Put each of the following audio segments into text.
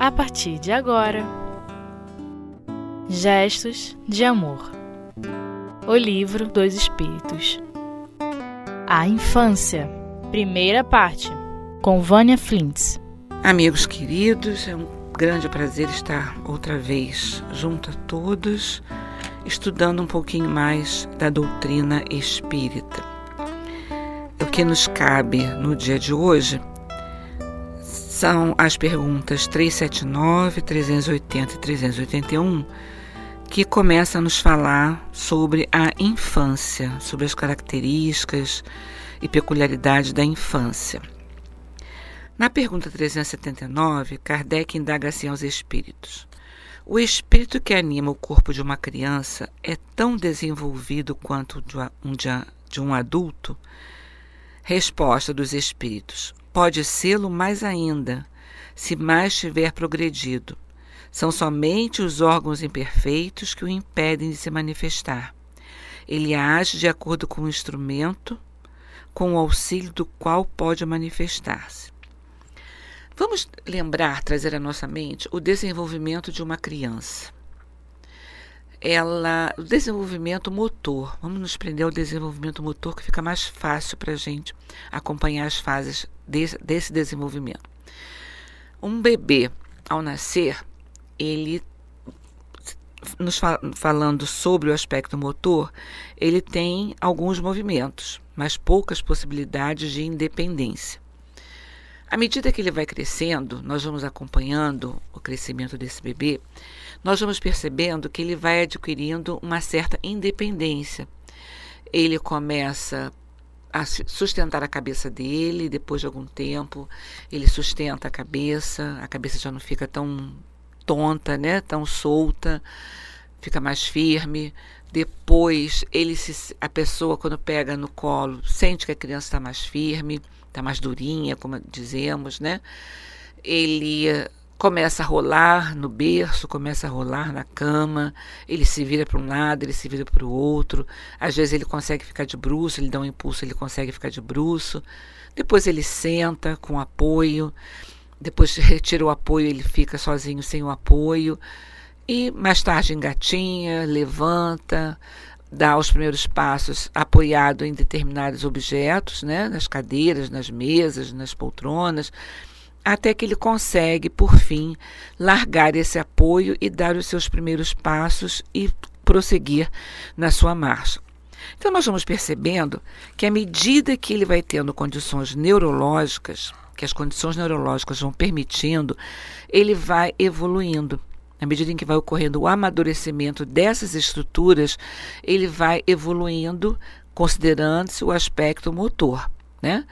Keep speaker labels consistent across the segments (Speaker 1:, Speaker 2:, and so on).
Speaker 1: a partir de agora. Gestos de Amor O Livro dos Espíritos A Infância Primeira parte com Vânia Flintz
Speaker 2: Amigos queridos, é um grande prazer estar outra vez junto a todos, estudando um pouquinho mais da doutrina espírita. O que nos cabe no dia de hoje são as perguntas 379, 380 e 381, que começam a nos falar sobre a infância, sobre as características e peculiaridades da infância. Na pergunta 379, Kardec indaga assim aos espíritos: O espírito que anima o corpo de uma criança é tão desenvolvido quanto o de um adulto? Resposta dos espíritos: Pode sê-lo mais ainda, se mais tiver progredido. São somente os órgãos imperfeitos que o impedem de se manifestar. Ele age de acordo com o instrumento, com o auxílio do qual pode manifestar-se. Vamos lembrar, trazer à nossa mente o desenvolvimento de uma criança. Ela, o desenvolvimento motor, vamos nos prender ao desenvolvimento motor que fica mais fácil para a gente acompanhar as fases desse, desenvolvimento. Um bebê, ao nascer, ele nos fal falando sobre o aspecto motor, ele tem alguns movimentos, mas poucas possibilidades de independência. À medida que ele vai crescendo, nós vamos acompanhando o crescimento desse bebê, nós vamos percebendo que ele vai adquirindo uma certa independência. Ele começa a sustentar a cabeça dele, depois de algum tempo, ele sustenta a cabeça, a cabeça já não fica tão tonta, né, tão solta, fica mais firme. Depois, ele se, a pessoa quando pega no colo, sente que a criança está mais firme, está mais durinha, como dizemos, né? Ele começa a rolar no berço, começa a rolar na cama, ele se vira para um lado, ele se vira para o outro. Às vezes ele consegue ficar de bruço, ele dá um impulso, ele consegue ficar de bruço. Depois ele senta com apoio. Depois retira o apoio, ele fica sozinho sem o apoio. E mais tarde engatinha, levanta, dá os primeiros passos apoiado em determinados objetos, né, nas cadeiras, nas mesas, nas poltronas até que ele consegue, por fim, largar esse apoio e dar os seus primeiros passos e prosseguir na sua marcha. Então, nós vamos percebendo que, à medida que ele vai tendo condições neurológicas, que as condições neurológicas vão permitindo, ele vai evoluindo. À medida em que vai ocorrendo o amadurecimento dessas estruturas, ele vai evoluindo, considerando-se o aspecto motor, né?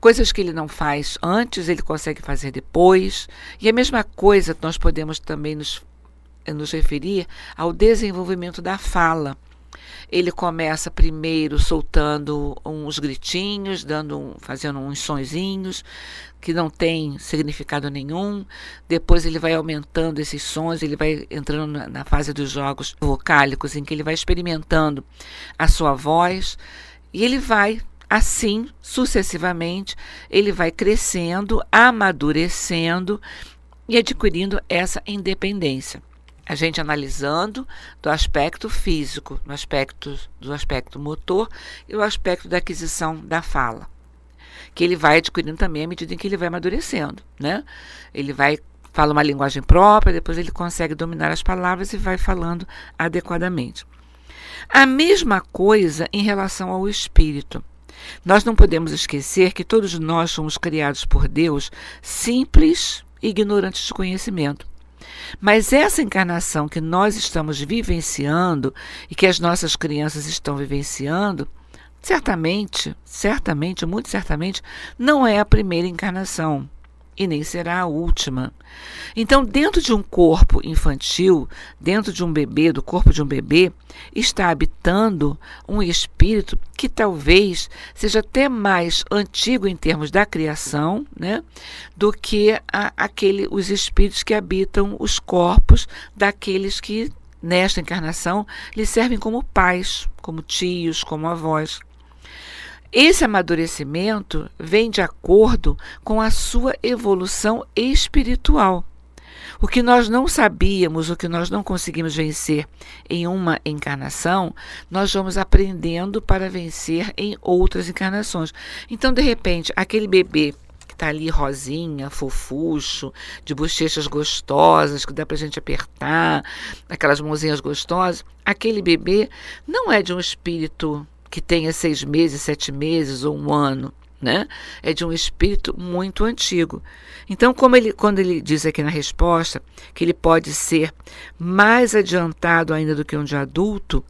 Speaker 2: Coisas que ele não faz antes, ele consegue fazer depois. E a mesma coisa nós podemos também nos, nos referir ao desenvolvimento da fala. Ele começa primeiro soltando uns gritinhos, dando fazendo uns sonzinhos que não tem significado nenhum. Depois ele vai aumentando esses sons, ele vai entrando na, na fase dos jogos vocálicos, em que ele vai experimentando a sua voz e ele vai Assim, sucessivamente, ele vai crescendo, amadurecendo e adquirindo essa independência. A gente analisando do aspecto físico, no aspecto do aspecto motor e o aspecto da aquisição da fala, que ele vai adquirindo também à medida em que ele vai amadurecendo, né? Ele vai fala uma linguagem própria, depois ele consegue dominar as palavras e vai falando adequadamente. A mesma coisa em relação ao espírito. Nós não podemos esquecer que todos nós somos criados por Deus simples e ignorantes de conhecimento. Mas essa encarnação que nós estamos vivenciando e que as nossas crianças estão vivenciando, certamente, certamente, muito certamente, não é a primeira encarnação e nem será a última. Então, dentro de um corpo infantil, dentro de um bebê, do corpo de um bebê, está habitando um espírito que talvez seja até mais antigo em termos da criação, né, do que a, aquele, os espíritos que habitam os corpos daqueles que nesta encarnação lhe servem como pais, como tios, como avós. Esse amadurecimento vem de acordo com a sua evolução espiritual. O que nós não sabíamos, o que nós não conseguimos vencer em uma encarnação, nós vamos aprendendo para vencer em outras encarnações. Então, de repente, aquele bebê que está ali rosinha, fofucho, de bochechas gostosas, que dá para a gente apertar, aquelas mãozinhas gostosas, aquele bebê não é de um espírito que tenha seis meses, sete meses ou um ano né? É de um espírito muito antigo. Então, como ele, quando ele diz aqui na resposta que ele pode ser mais adiantado ainda do que um de adulto,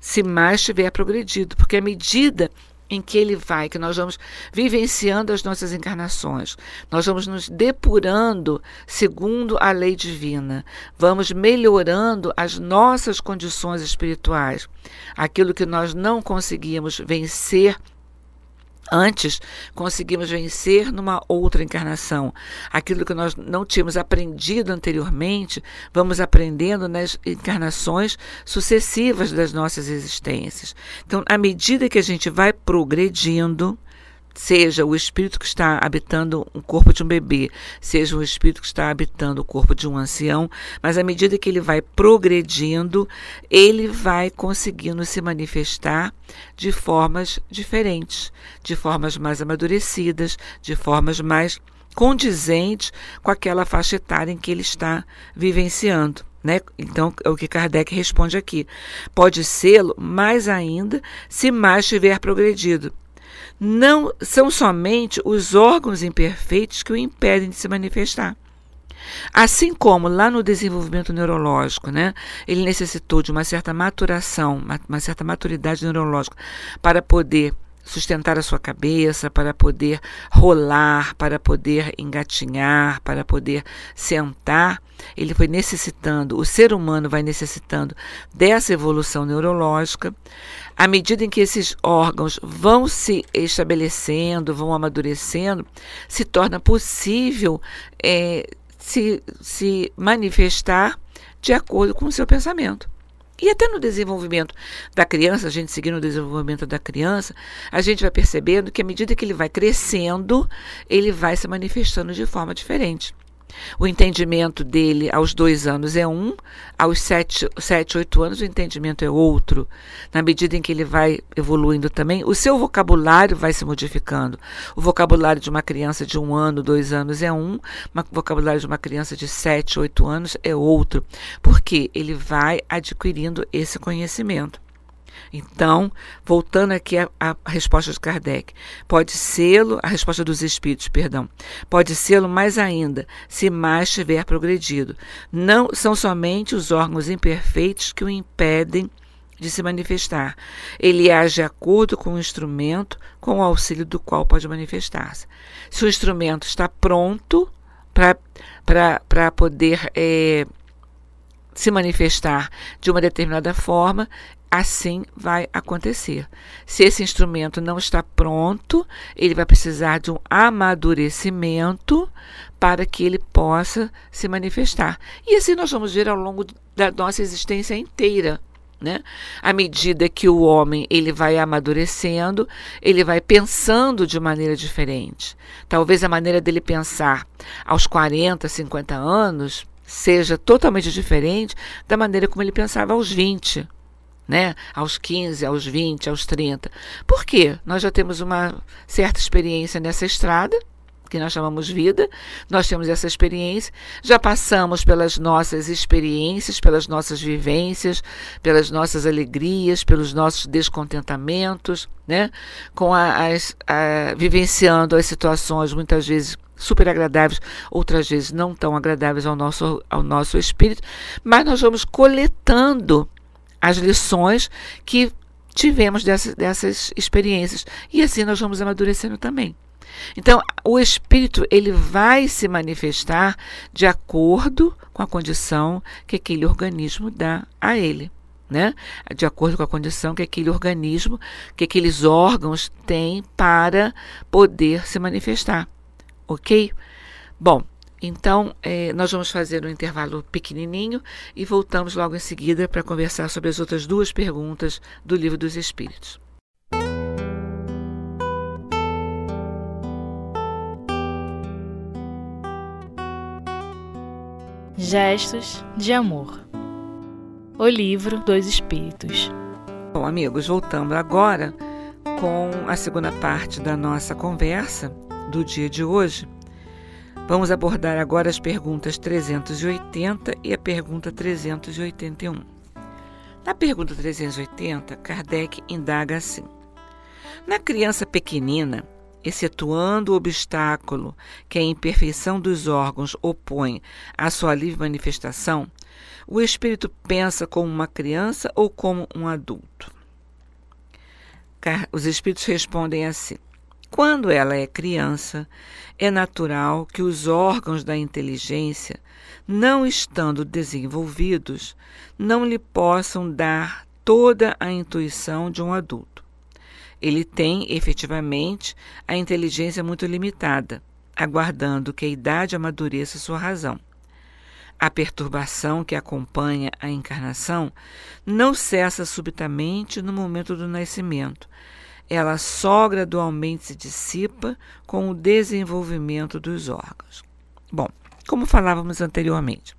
Speaker 2: se mais tiver progredido, porque à medida em que ele vai, que nós vamos vivenciando as nossas encarnações, nós vamos nos depurando segundo a lei divina, vamos melhorando as nossas condições espirituais, aquilo que nós não conseguíamos vencer Antes, conseguimos vencer numa outra encarnação. Aquilo que nós não tínhamos aprendido anteriormente, vamos aprendendo nas encarnações sucessivas das nossas existências. Então, à medida que a gente vai progredindo, seja o espírito que está habitando o corpo de um bebê, seja o espírito que está habitando o corpo de um ancião, mas à medida que ele vai progredindo, ele vai conseguindo se manifestar de formas diferentes, de formas mais amadurecidas, de formas mais condizentes com aquela faixa etária em que ele está vivenciando. Né? Então, é o que Kardec responde aqui. Pode ser mais ainda se mais tiver progredido não são somente os órgãos imperfeitos que o impedem de se manifestar. Assim como lá no desenvolvimento neurológico, né, ele necessitou de uma certa maturação, uma, certa maturidade neurológica para poder sustentar a sua cabeça, para poder rolar, para poder engatinhar, para poder sentar. Ele foi necessitando, o ser humano vai necessitando dessa evolução neurológica. À medida em que esses órgãos vão se estabelecendo, vão amadurecendo, se torna possível é, se, se manifestar de acordo com o seu pensamento. E até no desenvolvimento da criança, a gente seguindo o desenvolvimento da criança, a gente vai percebendo que à medida que ele vai crescendo, ele vai se manifestando de forma diferente. O entendimento dele aos dois anos é um, aos sete, sete, oito anos o entendimento é outro. Na medida em que ele vai evoluindo também, o seu vocabulário vai se modificando. O vocabulário de uma criança de um ano, dois anos é um, o vocabulário de uma criança de sete, oito anos é outro. Porque ele vai adquirindo esse conhecimento. Então, voltando aqui à, à resposta de Kardec, pode sê-lo, a resposta dos espíritos, perdão, pode sê-lo mais ainda, se mais tiver progredido. Não são somente os órgãos imperfeitos que o impedem de se manifestar. Ele age de acordo com o instrumento, com o auxílio do qual pode manifestar-se. Se o instrumento está pronto para poder é, se manifestar de uma determinada forma, assim vai acontecer. Se esse instrumento não está pronto, ele vai precisar de um amadurecimento para que ele possa se manifestar. E assim nós vamos ver ao longo da nossa existência inteira. Né? À medida que o homem ele vai amadurecendo, ele vai pensando de maneira diferente. Talvez a maneira dele pensar aos 40, 50 anos seja totalmente diferente da maneira como ele pensava aos 20 né? Aos 15, aos 20, aos 30. Por quê? Nós já temos uma certa experiência nessa estrada, que nós chamamos vida, nós temos essa experiência, já passamos pelas nossas experiências, pelas nossas vivências, pelas nossas alegrias, pelos nossos descontentamentos, né? Com a, as, a, vivenciando as situações muitas vezes super agradáveis, outras vezes não tão agradáveis ao nosso, ao nosso espírito, mas nós vamos coletando as lições que tivemos dessas, dessas experiências. E assim nós vamos amadurecendo também. Então, o espírito ele vai se manifestar de acordo com a condição que aquele organismo dá a ele. Né? De acordo com a condição que aquele organismo, que aqueles órgãos têm para poder se manifestar. Ok? Bom, então, eh, nós vamos fazer um intervalo pequenininho e voltamos logo em seguida para conversar sobre as outras duas perguntas do Livro dos Espíritos.
Speaker 1: Gestos de Amor. O livro dos Espíritos.
Speaker 2: Bom, amigos, voltando agora com a segunda parte da nossa conversa do dia de hoje. Vamos abordar agora as perguntas 380 e a pergunta 381. Na pergunta 380, Kardec indaga assim: Na criança pequenina, excetuando o obstáculo que a imperfeição dos órgãos opõe à sua livre manifestação, o espírito pensa como uma criança ou como um adulto? Os espíritos respondem assim: quando ela é criança, é natural que os órgãos da inteligência, não estando desenvolvidos, não lhe possam dar toda a intuição de um adulto. Ele tem, efetivamente, a inteligência muito limitada, aguardando que a idade amadureça sua razão. A perturbação que acompanha a encarnação não cessa subitamente no momento do nascimento, ela só gradualmente se dissipa com o desenvolvimento dos órgãos. Bom, como falávamos anteriormente,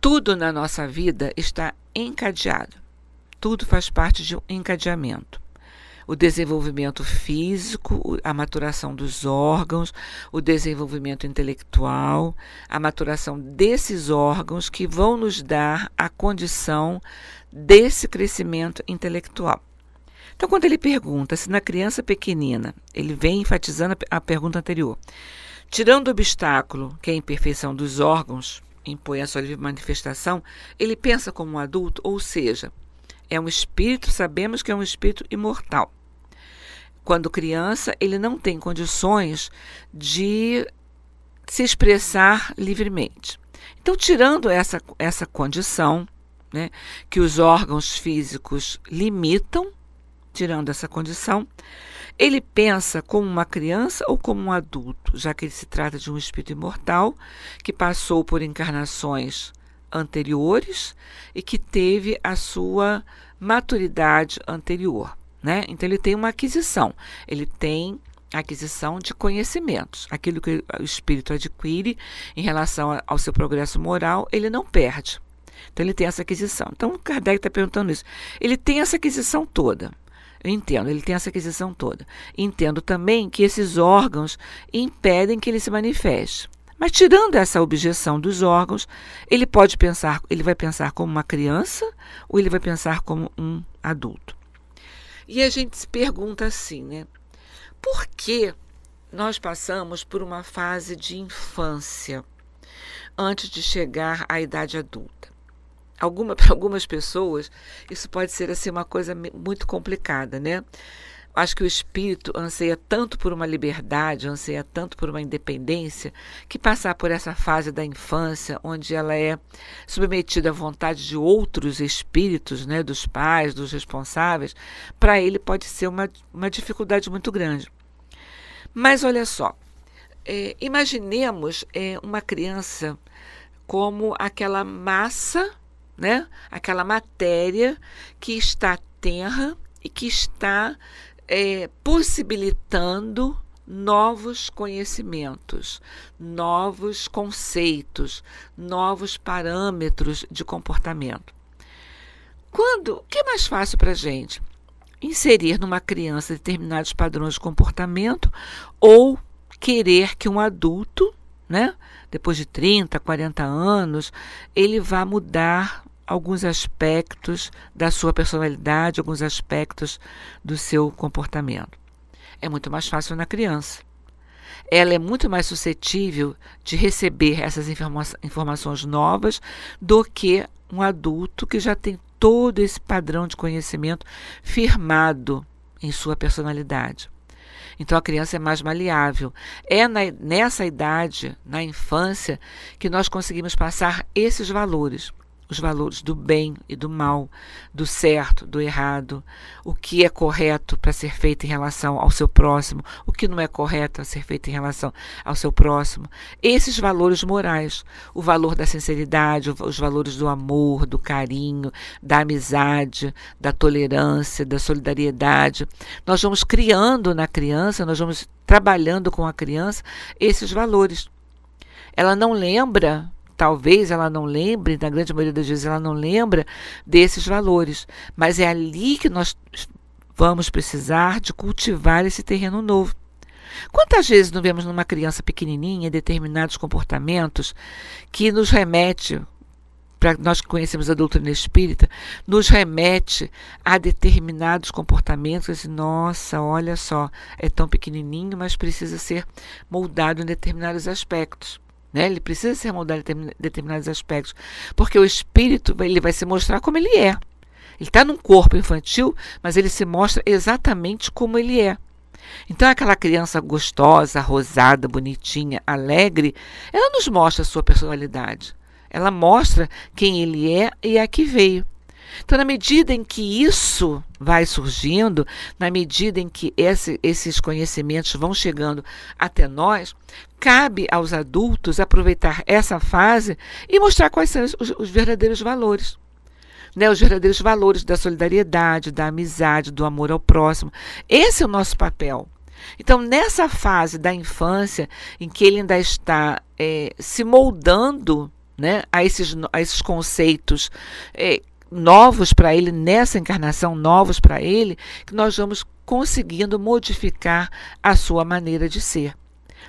Speaker 2: tudo na nossa vida está encadeado. Tudo faz parte de um encadeamento. O desenvolvimento físico, a maturação dos órgãos, o desenvolvimento intelectual, a maturação desses órgãos que vão nos dar a condição desse crescimento intelectual. Então, quando ele pergunta se na criança pequenina, ele vem enfatizando a pergunta anterior, tirando o obstáculo, que é a imperfeição dos órgãos, impõe a sua livre manifestação, ele pensa como um adulto, ou seja, é um espírito, sabemos que é um espírito imortal. Quando criança, ele não tem condições de se expressar livremente. Então, tirando essa, essa condição, né, que os órgãos físicos limitam, tirando essa condição, ele pensa como uma criança ou como um adulto, já que ele se trata de um espírito imortal que passou por encarnações anteriores e que teve a sua maturidade anterior. Né? Então, ele tem uma aquisição, ele tem aquisição de conhecimentos. Aquilo que o espírito adquire em relação ao seu progresso moral, ele não perde. Então, ele tem essa aquisição. Então, Kardec está perguntando isso. Ele tem essa aquisição toda. Eu entendo, ele tem essa aquisição toda. Entendo também que esses órgãos impedem que ele se manifeste. Mas tirando essa objeção dos órgãos, ele pode pensar, ele vai pensar como uma criança ou ele vai pensar como um adulto. E a gente se pergunta assim, né? Por que nós passamos por uma fase de infância antes de chegar à idade adulta? Alguma, para algumas pessoas, isso pode ser assim uma coisa muito complicada, né? Acho que o espírito anseia tanto por uma liberdade, anseia tanto por uma independência, que passar por essa fase da infância, onde ela é submetida à vontade de outros espíritos, né, dos pais, dos responsáveis, para ele pode ser uma, uma dificuldade muito grande. Mas olha só, é, imaginemos é, uma criança como aquela massa né? Aquela matéria que está terra e que está é, possibilitando novos conhecimentos, novos conceitos, novos parâmetros de comportamento. Quando, o que é mais fácil para a gente? Inserir numa criança determinados padrões de comportamento ou querer que um adulto, né, depois de 30, 40 anos, ele vá mudar alguns aspectos da sua personalidade, alguns aspectos do seu comportamento. É muito mais fácil na criança. Ela é muito mais suscetível de receber essas informa informações novas do que um adulto que já tem todo esse padrão de conhecimento firmado em sua personalidade. Então a criança é mais maleável. É na, nessa idade, na infância, que nós conseguimos passar esses valores os valores do bem e do mal, do certo, do errado, o que é correto para ser feito em relação ao seu próximo, o que não é correto a ser feito em relação ao seu próximo. Esses valores morais, o valor da sinceridade, os valores do amor, do carinho, da amizade, da tolerância, da solidariedade. Nós vamos criando na criança, nós vamos trabalhando com a criança esses valores. Ela não lembra talvez ela não lembre, na grande maioria das vezes ela não lembra desses valores, mas é ali que nós vamos precisar de cultivar esse terreno novo. Quantas vezes não vemos numa criança pequenininha determinados comportamentos que nos remete, para nós que conhecemos a doutrina espírita, nos remete a determinados comportamentos, assim, nossa, olha só, é tão pequenininho, mas precisa ser moldado em determinados aspectos. Né? Ele precisa ser moldado em determinados aspectos, porque o espírito ele vai se mostrar como ele é. Ele está num corpo infantil, mas ele se mostra exatamente como ele é. Então, aquela criança gostosa, rosada, bonitinha, alegre, ela nos mostra a sua personalidade. Ela mostra quem ele é e a que veio. Então, na medida em que isso vai surgindo, na medida em que esse, esses conhecimentos vão chegando até nós, cabe aos adultos aproveitar essa fase e mostrar quais são os, os verdadeiros valores. Né, os verdadeiros valores da solidariedade, da amizade, do amor ao próximo. Esse é o nosso papel. Então, nessa fase da infância, em que ele ainda está é, se moldando né, a, esses, a esses conceitos é, novos para ele, nessa encarnação, novos para ele, que nós vamos conseguindo modificar a sua maneira de ser.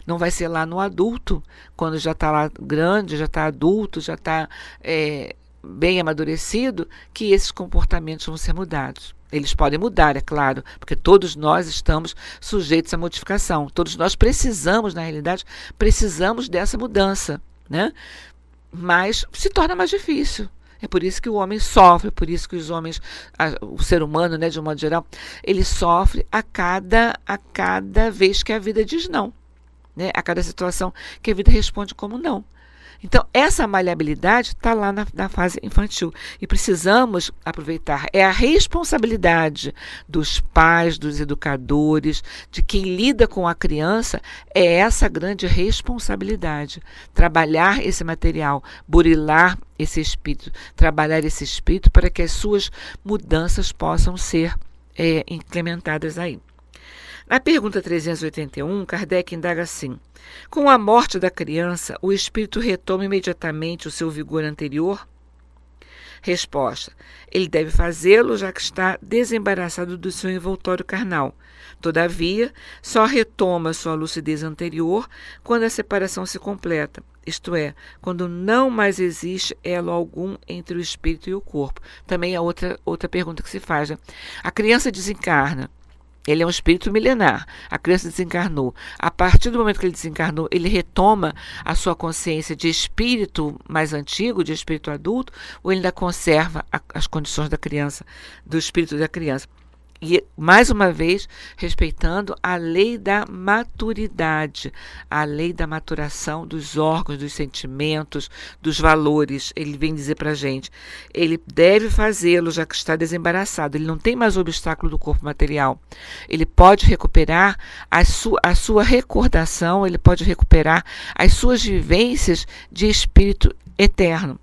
Speaker 2: Não vai ser lá no adulto, quando já está lá grande, já está adulto, já está é, bem amadurecido, que esses comportamentos vão ser mudados. Eles podem mudar, é claro, porque todos nós estamos sujeitos à modificação. Todos nós precisamos, na realidade, precisamos dessa mudança, né? Mas se torna mais difícil. É por isso que o homem sofre, por isso que os homens, a, o ser humano, né, de um modo geral, ele sofre a cada, a cada vez que a vida diz não. Né? A cada situação que a vida responde como não. Então, essa maleabilidade está lá na, na, fase infantil e precisamos aproveitar. É a responsabilidade dos pais, dos educadores, de quem lida com a criança, é essa grande responsabilidade. Trabalhar esse material, burilar esse espírito, trabalhar esse espírito para que as suas mudanças possam ser é, implementadas aí. Na pergunta 381, Kardec indaga assim: Com a morte da criança, o espírito retoma imediatamente o seu vigor anterior? Resposta: Ele deve fazê-lo, já que está desembaraçado do seu envoltório carnal. Todavia, só retoma sua lucidez anterior quando a separação se completa, isto é, quando não mais existe elo algum entre o espírito e o corpo. Também é outra, outra pergunta que se faz. Né? A criança desencarna. Ele é um espírito milenar. A criança desencarnou. A partir do momento que ele desencarnou, ele retoma a sua consciência de espírito mais antigo, de espírito adulto, ou ele ainda conserva a, as condições da criança, do espírito da criança. E, mais uma vez, respeitando a lei da maturidade, a lei da maturação dos órgãos, dos sentimentos, dos valores. Ele vem dizer para gente: ele deve fazê-lo já que está desembaraçado. Ele não tem mais o obstáculo do corpo material. Ele pode recuperar a sua, a sua recordação, ele pode recuperar as suas vivências de espírito eterno.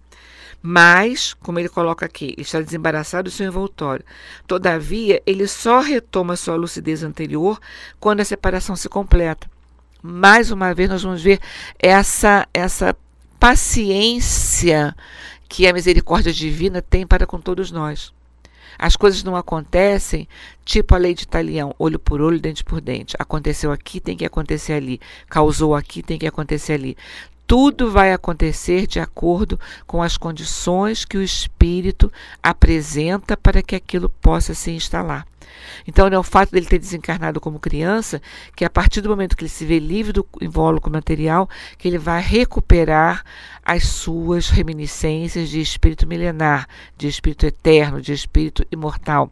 Speaker 2: Mas, como ele coloca aqui, está desembaraçado do seu envoltório. Todavia, ele só retoma sua lucidez anterior quando a separação se completa. Mais uma vez, nós vamos ver essa, essa paciência que a misericórdia divina tem para com todos nós. As coisas não acontecem tipo a lei de Italião, olho por olho, dente por dente. Aconteceu aqui, tem que acontecer ali. Causou aqui, tem que acontecer ali. Tudo vai acontecer de acordo com as condições que o espírito apresenta para que aquilo possa se instalar. Então, é o fato dele ter desencarnado como criança, que a partir do momento que ele se vê livre do invólucro material, que ele vai recuperar as suas reminiscências de espírito milenar, de espírito eterno, de espírito imortal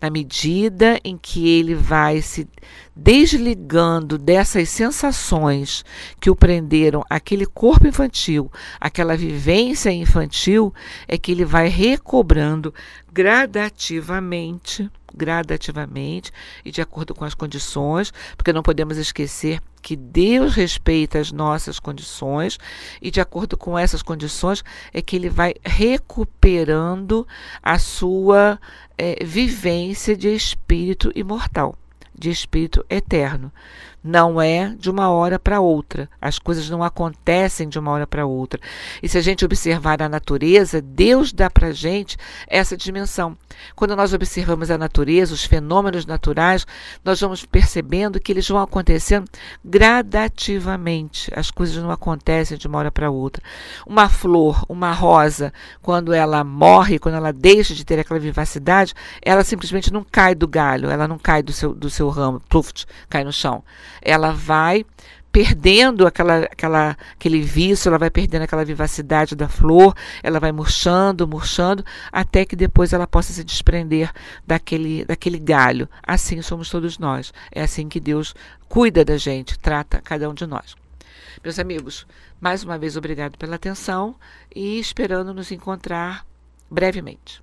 Speaker 2: na medida em que ele vai se desligando dessas sensações que o prenderam aquele corpo infantil, aquela vivência infantil, é que ele vai recobrando gradativamente, gradativamente e de acordo com as condições, porque não podemos esquecer que Deus respeita as nossas condições e de acordo com essas condições é que ele vai recuperando a sua é, vivência de espírito imortal. de espírito eterno. Não é de uma hora para outra. As coisas não acontecem de uma hora para outra. E se a gente observar a natureza, Deus dá para a gente essa dimensão. Quando nós observamos a natureza, os fenômenos naturais, nós vamos percebendo que eles vão acontecendo gradativamente. As coisas não acontecem de uma hora para outra. Uma flor, uma rosa, quando ela morre, quando ela deixa de ter aquela vivacidade, ela simplesmente não cai do galho, ela não cai do seu, do seu ramo, pluft, cai no chão ela vai perdendo aquela, aquela, aquele vício, ela vai perdendo aquela vivacidade da flor, ela vai murchando, murchando, até que depois ela possa se desprender daquele, daquele galho. Assim somos todos nós. É assim que Deus cuida da gente, trata cada um de nós. Meus amigos, mais uma vez obrigado pela atenção e esperando nos encontrar brevemente.